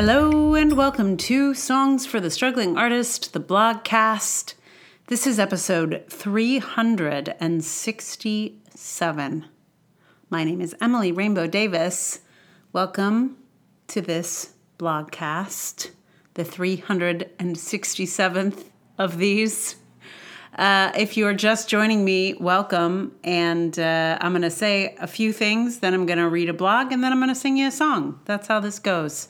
Hello and welcome to Songs for the Struggling Artist, the blogcast. This is episode 367. My name is Emily Rainbow Davis. Welcome to this blogcast, the 367th of these. Uh, if you're just joining me, welcome. And uh, I'm going to say a few things, then I'm going to read a blog, and then I'm going to sing you a song. That's how this goes.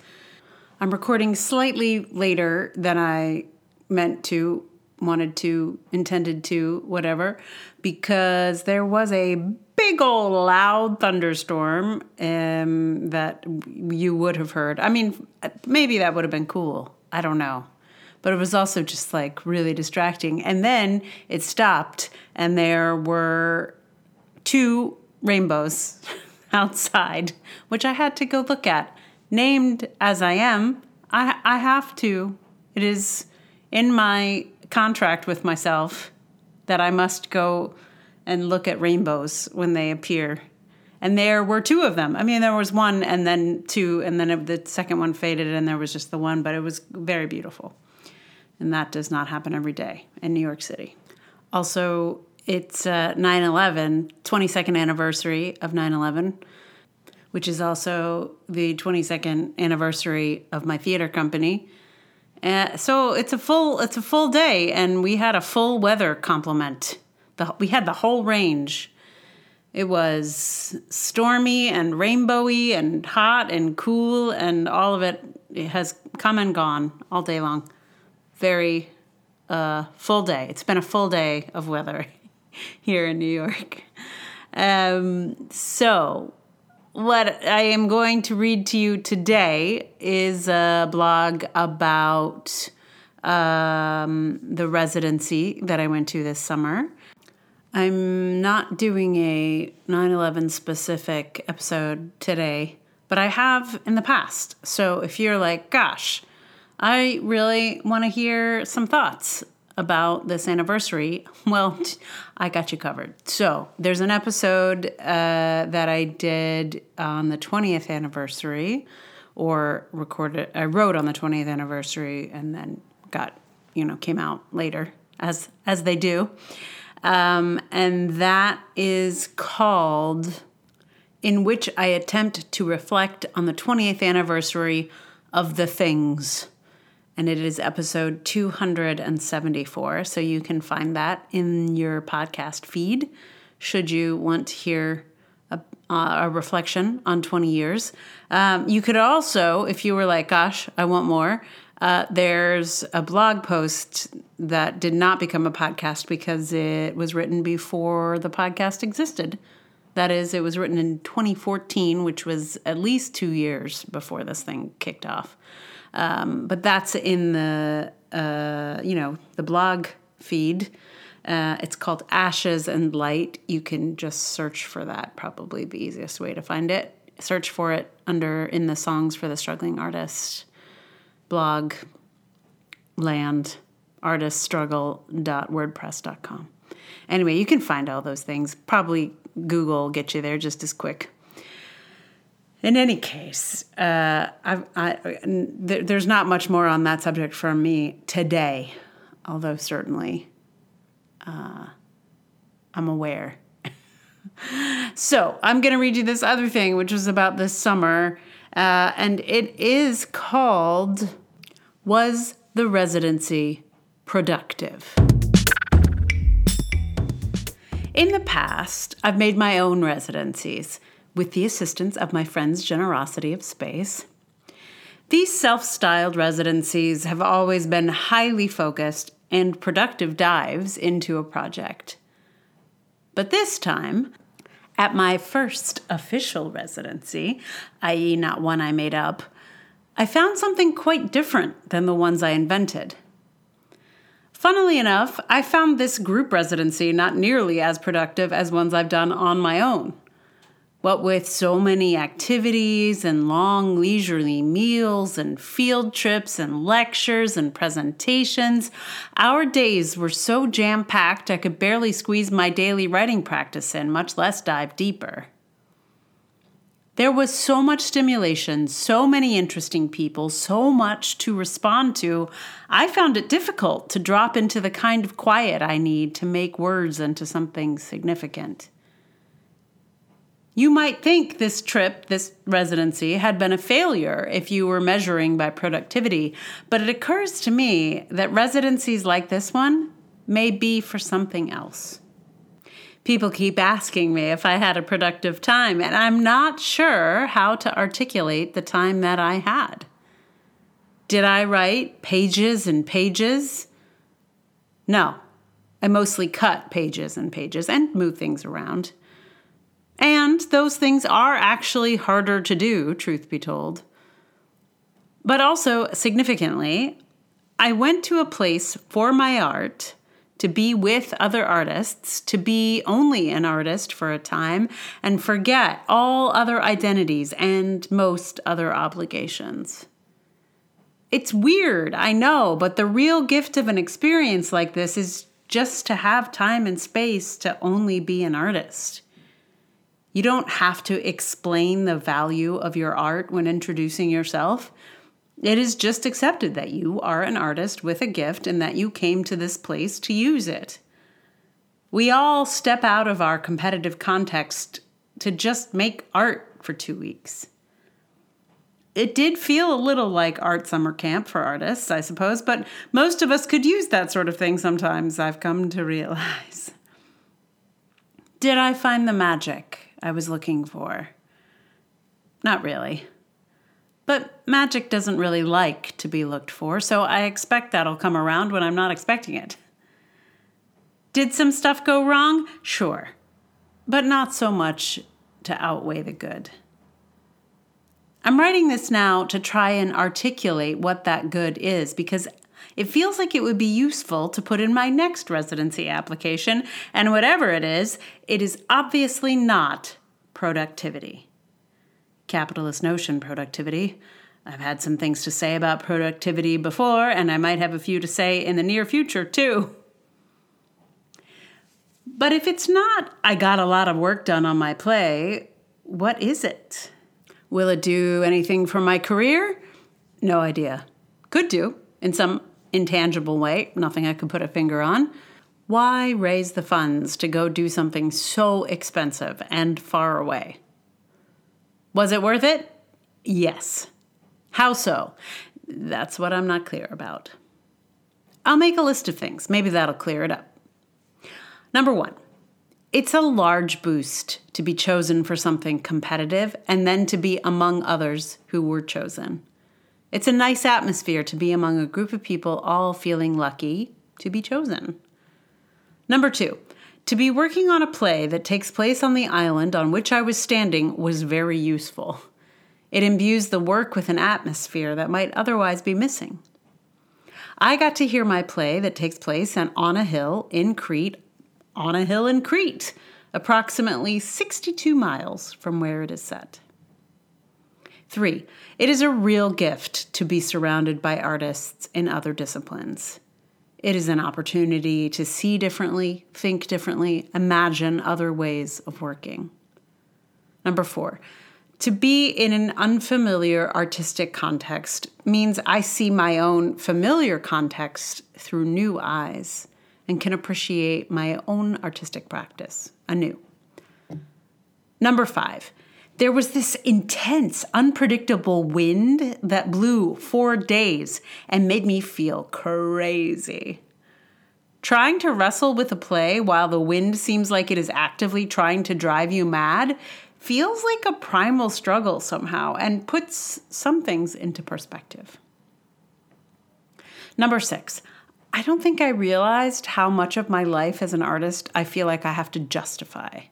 I'm recording slightly later than I meant to, wanted to, intended to, whatever, because there was a big old loud thunderstorm um, that you would have heard. I mean, maybe that would have been cool. I don't know but it was also just like really distracting. And then it stopped, and there were two rainbows outside, which I had to go look at. Named as I am, I, I have to. It is in my contract with myself that I must go and look at rainbows when they appear. And there were two of them. I mean, there was one and then two, and then the second one faded, and there was just the one, but it was very beautiful and that does not happen every day in New York City. Also, it's uh, 9 11, 22nd anniversary of 9 11, which is also the 22nd anniversary of my theater company. Uh, so it's a full it's a full day, and we had a full weather complement. The, we had the whole range. It was stormy and rainbowy and hot and cool, and all of it, it has come and gone all day long very uh, full day. It's been a full day of weather here in New York. Um, so, what I am going to read to you today is a blog about um, the residency that I went to this summer. I'm not doing a 9 11 specific episode today, but I have in the past. So if you're like, gosh, I really want to hear some thoughts about this anniversary. Well, I got you covered. So, there's an episode uh, that I did on the 20th anniversary, or recorded, I wrote on the 20th anniversary and then got, you know, came out later, as, as they do. Um, and that is called In Which I Attempt to Reflect on the 20th Anniversary of the Things and it is episode 274. So you can find that in your podcast feed should you want to hear a, a reflection on 20 years. Um, you could also, if you were like, gosh, I want more, uh, there's a blog post that did not become a podcast because it was written before the podcast existed. That is, it was written in 2014, which was at least two years before this thing kicked off. Um, but that's in the uh, you know the blog feed. Uh, it's called Ashes and Light. You can just search for that. Probably the easiest way to find it. Search for it under in the songs for the struggling artist blog land artiststruggle.wordpress.com. Anyway, you can find all those things. Probably Google get you there just as quick. In any case, uh, I, I, there, there's not much more on that subject from me today, although certainly uh, I'm aware. so I'm going to read you this other thing, which was about this summer, uh, and it is called Was the Residency Productive? In the past, I've made my own residencies with the assistance of my friend's generosity of space. These self styled residencies have always been highly focused and productive dives into a project. But this time, at my first official residency, i.e., not one I made up, I found something quite different than the ones I invented. Funnily enough, I found this group residency not nearly as productive as ones I've done on my own. What with so many activities and long leisurely meals and field trips and lectures and presentations, our days were so jam packed I could barely squeeze my daily writing practice in, much less dive deeper. There was so much stimulation, so many interesting people, so much to respond to. I found it difficult to drop into the kind of quiet I need to make words into something significant. You might think this trip, this residency, had been a failure if you were measuring by productivity, but it occurs to me that residencies like this one may be for something else. People keep asking me if I had a productive time, and I'm not sure how to articulate the time that I had. Did I write pages and pages? No. I mostly cut pages and pages and move things around. And those things are actually harder to do, truth be told. But also, significantly, I went to a place for my art to be with other artists, to be only an artist for a time, and forget all other identities and most other obligations. It's weird, I know, but the real gift of an experience like this is just to have time and space to only be an artist. You don't have to explain the value of your art when introducing yourself. It is just accepted that you are an artist with a gift and that you came to this place to use it. We all step out of our competitive context to just make art for two weeks. It did feel a little like art summer camp for artists, I suppose, but most of us could use that sort of thing sometimes, I've come to realize. Did I find the magic? I was looking for. Not really. But magic doesn't really like to be looked for, so I expect that'll come around when I'm not expecting it. Did some stuff go wrong? Sure. But not so much to outweigh the good. I'm writing this now to try and articulate what that good is because it feels like it would be useful to put in my next residency application, and whatever it is, it is obviously not productivity. Capitalist notion productivity. I've had some things to say about productivity before, and I might have a few to say in the near future too. But if it's not, I got a lot of work done on my play, what is it? Will it do anything for my career? No idea. Could do in some intangible way, nothing I could put a finger on. Why raise the funds to go do something so expensive and far away? Was it worth it? Yes. How so? That's what I'm not clear about. I'll make a list of things. Maybe that'll clear it up. Number one, it's a large boost to be chosen for something competitive and then to be among others who were chosen. It's a nice atmosphere to be among a group of people all feeling lucky to be chosen. Number two, to be working on a play that takes place on the island on which I was standing was very useful. It imbues the work with an atmosphere that might otherwise be missing. I got to hear my play that takes place on a hill in Crete, on a hill in Crete, approximately 62 miles from where it is set. Three, it is a real gift to be surrounded by artists in other disciplines. It is an opportunity to see differently, think differently, imagine other ways of working. Number four, to be in an unfamiliar artistic context means I see my own familiar context through new eyes and can appreciate my own artistic practice anew. Number five, there was this intense, unpredictable wind that blew for days and made me feel crazy. Trying to wrestle with a play while the wind seems like it is actively trying to drive you mad feels like a primal struggle somehow and puts some things into perspective. Number six, I don't think I realized how much of my life as an artist I feel like I have to justify.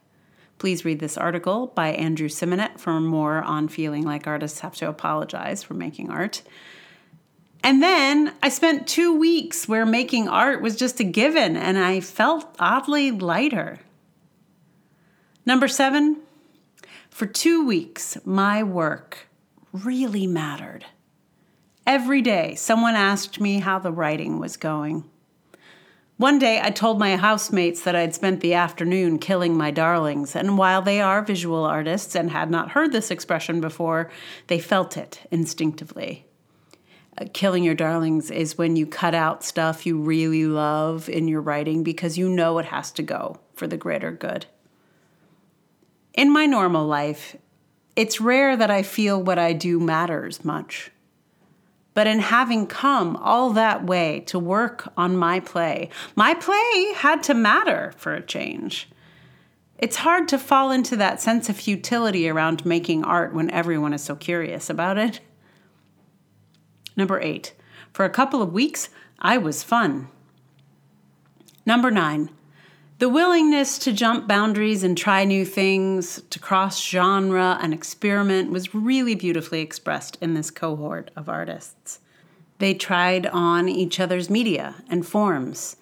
Please read this article by Andrew Simonet for more on feeling like artists have to apologize for making art. And then I spent two weeks where making art was just a given, and I felt oddly lighter. Number seven, for two weeks, my work really mattered. Every day, someone asked me how the writing was going. One day I told my housemates that I'd spent the afternoon killing my darlings, and while they are visual artists and had not heard this expression before, they felt it instinctively. Uh, killing your darlings is when you cut out stuff you really love in your writing because you know it has to go for the greater good. In my normal life, it's rare that I feel what I do matters much. But in having come all that way to work on my play, my play had to matter for a change. It's hard to fall into that sense of futility around making art when everyone is so curious about it. Number eight, for a couple of weeks, I was fun. Number nine, the willingness to jump boundaries and try new things, to cross genre and experiment was really beautifully expressed in this cohort of artists. They tried on each other's media and forms.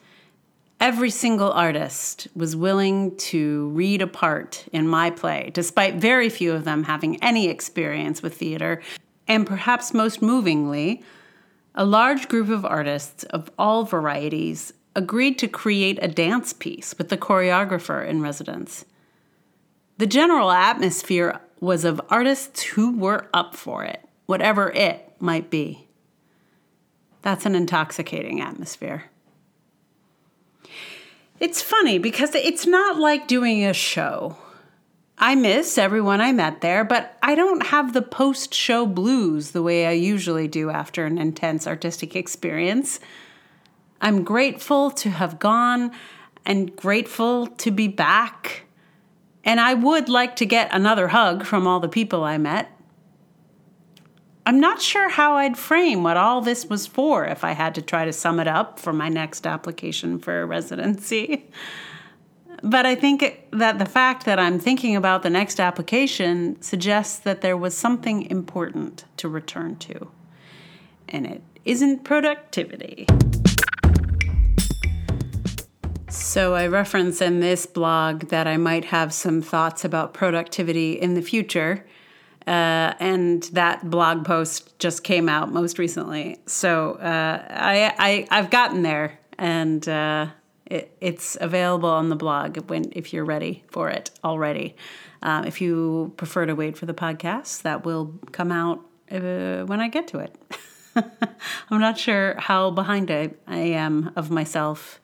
Every single artist was willing to read a part in my play, despite very few of them having any experience with theater. And perhaps most movingly, a large group of artists of all varieties agreed to create a dance piece with the choreographer in residence. The general atmosphere was of artists who were up for it, whatever it might be. That's an intoxicating atmosphere. It's funny because it's not like doing a show. I miss everyone I met there, but I don't have the post show blues the way I usually do after an intense artistic experience. I'm grateful to have gone and grateful to be back. And I would like to get another hug from all the people I met. I'm not sure how I'd frame what all this was for if I had to try to sum it up for my next application for a residency. But I think that the fact that I'm thinking about the next application suggests that there was something important to return to. And it isn't productivity. So, I reference in this blog that I might have some thoughts about productivity in the future. Uh, and that blog post just came out most recently. So uh, I, I I've gotten there, and uh, it, it's available on the blog when if you're ready for it already. Um, if you prefer to wait for the podcast, that will come out uh, when I get to it. I'm not sure how behind I, I am of myself,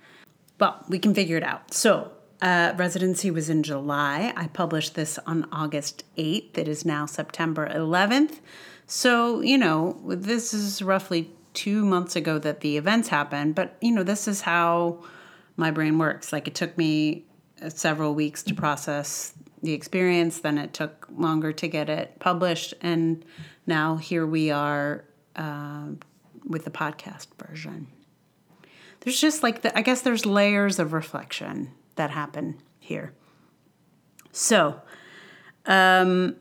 but we can figure it out. So uh, residency was in July. I published this on August 8th. It is now September 11th. So, you know, this is roughly two months ago that the events happened, but, you know, this is how my brain works. Like, it took me uh, several weeks to process the experience, then it took longer to get it published, and now here we are uh, with the podcast version. There's just like the, I guess there's layers of reflection that happen here. So, um,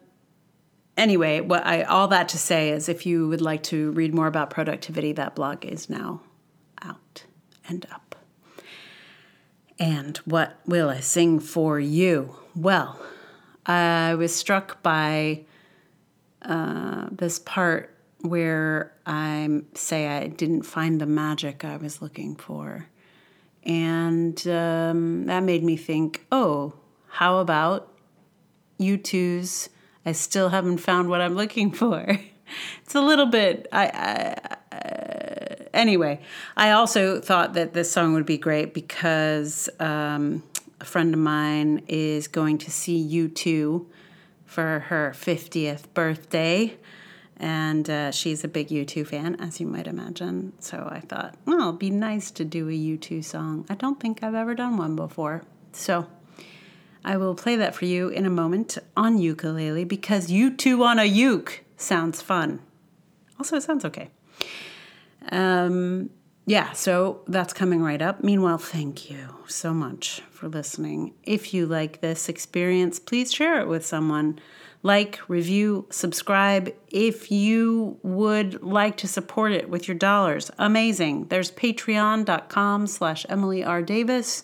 anyway, what I all that to say is, if you would like to read more about productivity, that blog is now out and up. And what will I sing for you? Well, I was struck by uh, this part where I say I didn't find the magic I was looking for. And um, that made me think, oh, how about U2's I Still Haven't Found What I'm Looking For? it's a little bit, I, I uh, anyway, I also thought that this song would be great because um, a friend of mine is going to see U2 for her 50th birthday and uh, she's a big U2 fan, as you might imagine. So I thought, well, it'd be nice to do a U2 song. I don't think I've ever done one before. So I will play that for you in a moment on ukulele because U2 on a uke sounds fun. Also, it sounds okay. Um, yeah, so that's coming right up. Meanwhile, thank you so much for listening. If you like this experience, please share it with someone like, review, subscribe. If you would like to support it with your dollars, amazing. There's patreon.com slash Emily R. Davis.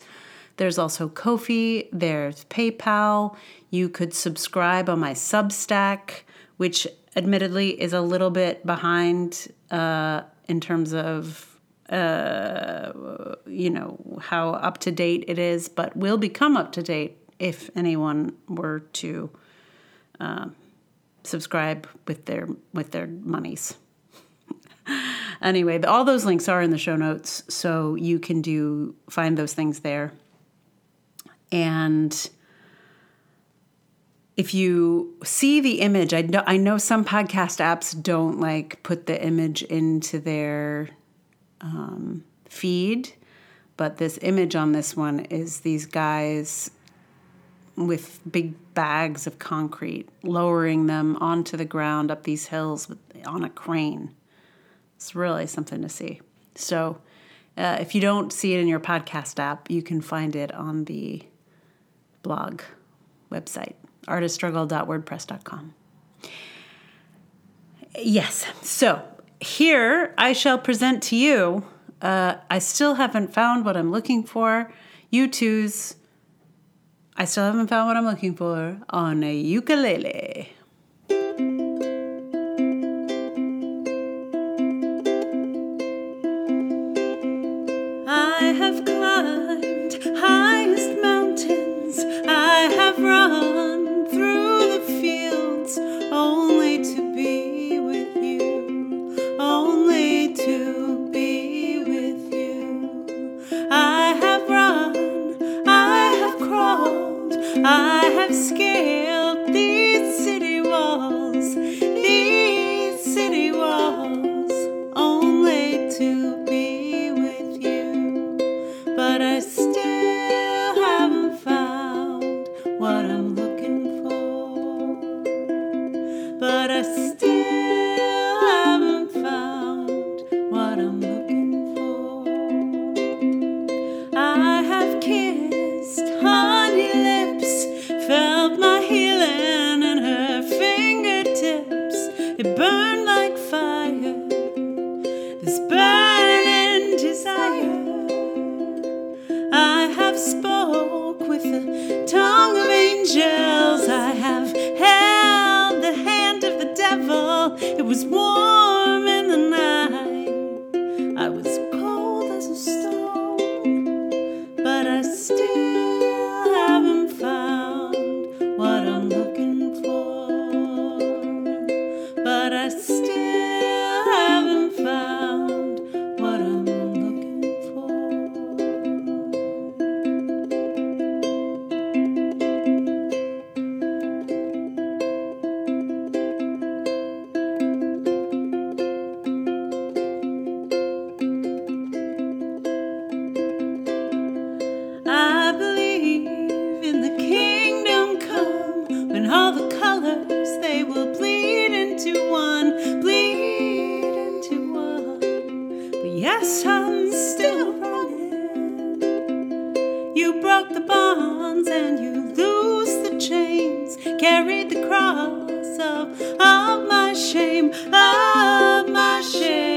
There's also Ko-fi, there's PayPal. You could subscribe on my Substack, which admittedly is a little bit behind uh, in terms of uh, you know, how up to date it is, but will become up to date if anyone were to uh, subscribe with their with their monies. anyway, all those links are in the show notes, so you can do find those things there. And if you see the image, I know I know some podcast apps don't like put the image into their um, feed, but this image on this one is these guys with big bags of concrete, lowering them onto the ground up these hills with, on a crane. It's really something to see. So, uh, if you don't see it in your podcast app, you can find it on the blog website, artiststruggle.wordpress.com. Yes, so here I shall present to you. Uh, I still haven't found what I'm looking for. U2's I still haven't found what I'm looking for on a ukulele. I have climbed highest mountains. I have run Sun still running. You broke the bonds and you loose the chains. Carried the cross of, of my shame, of my shame.